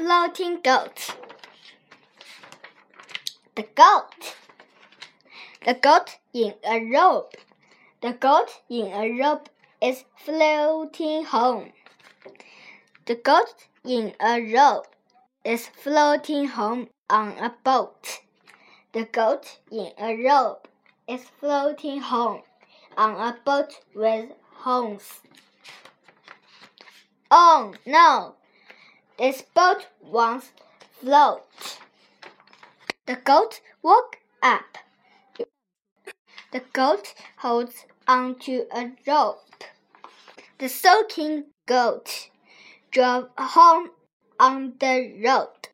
floating goat. The goat. The goat in a rope. The goat in a rope is floating home. The goat in a rope is floating home on a boat. The goat in a rope is floating home on a boat with horns. Oh no! This boat won't float. The goat woke up. The goat holds onto a rope. The soaking goat drove home on the road.